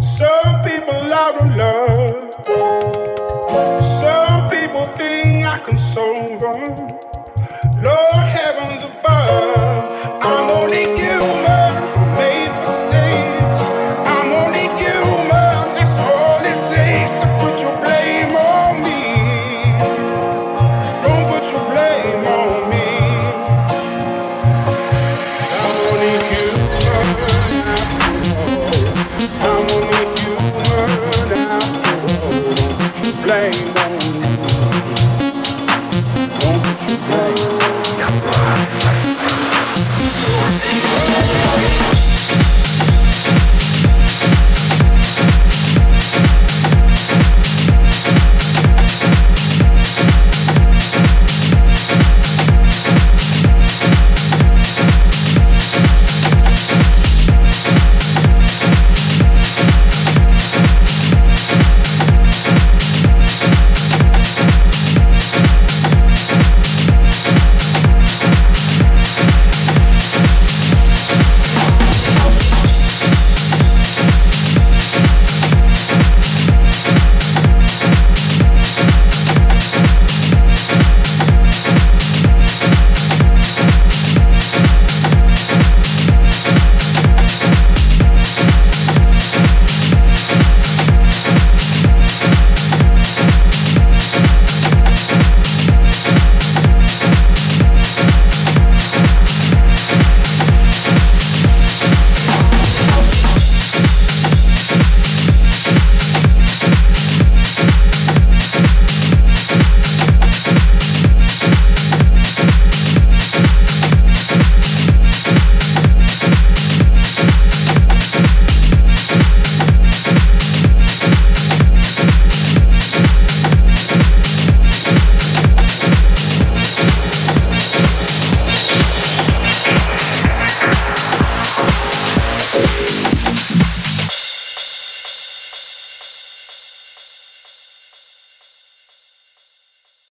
Some people are alone. Some people think I can solve them. Lord,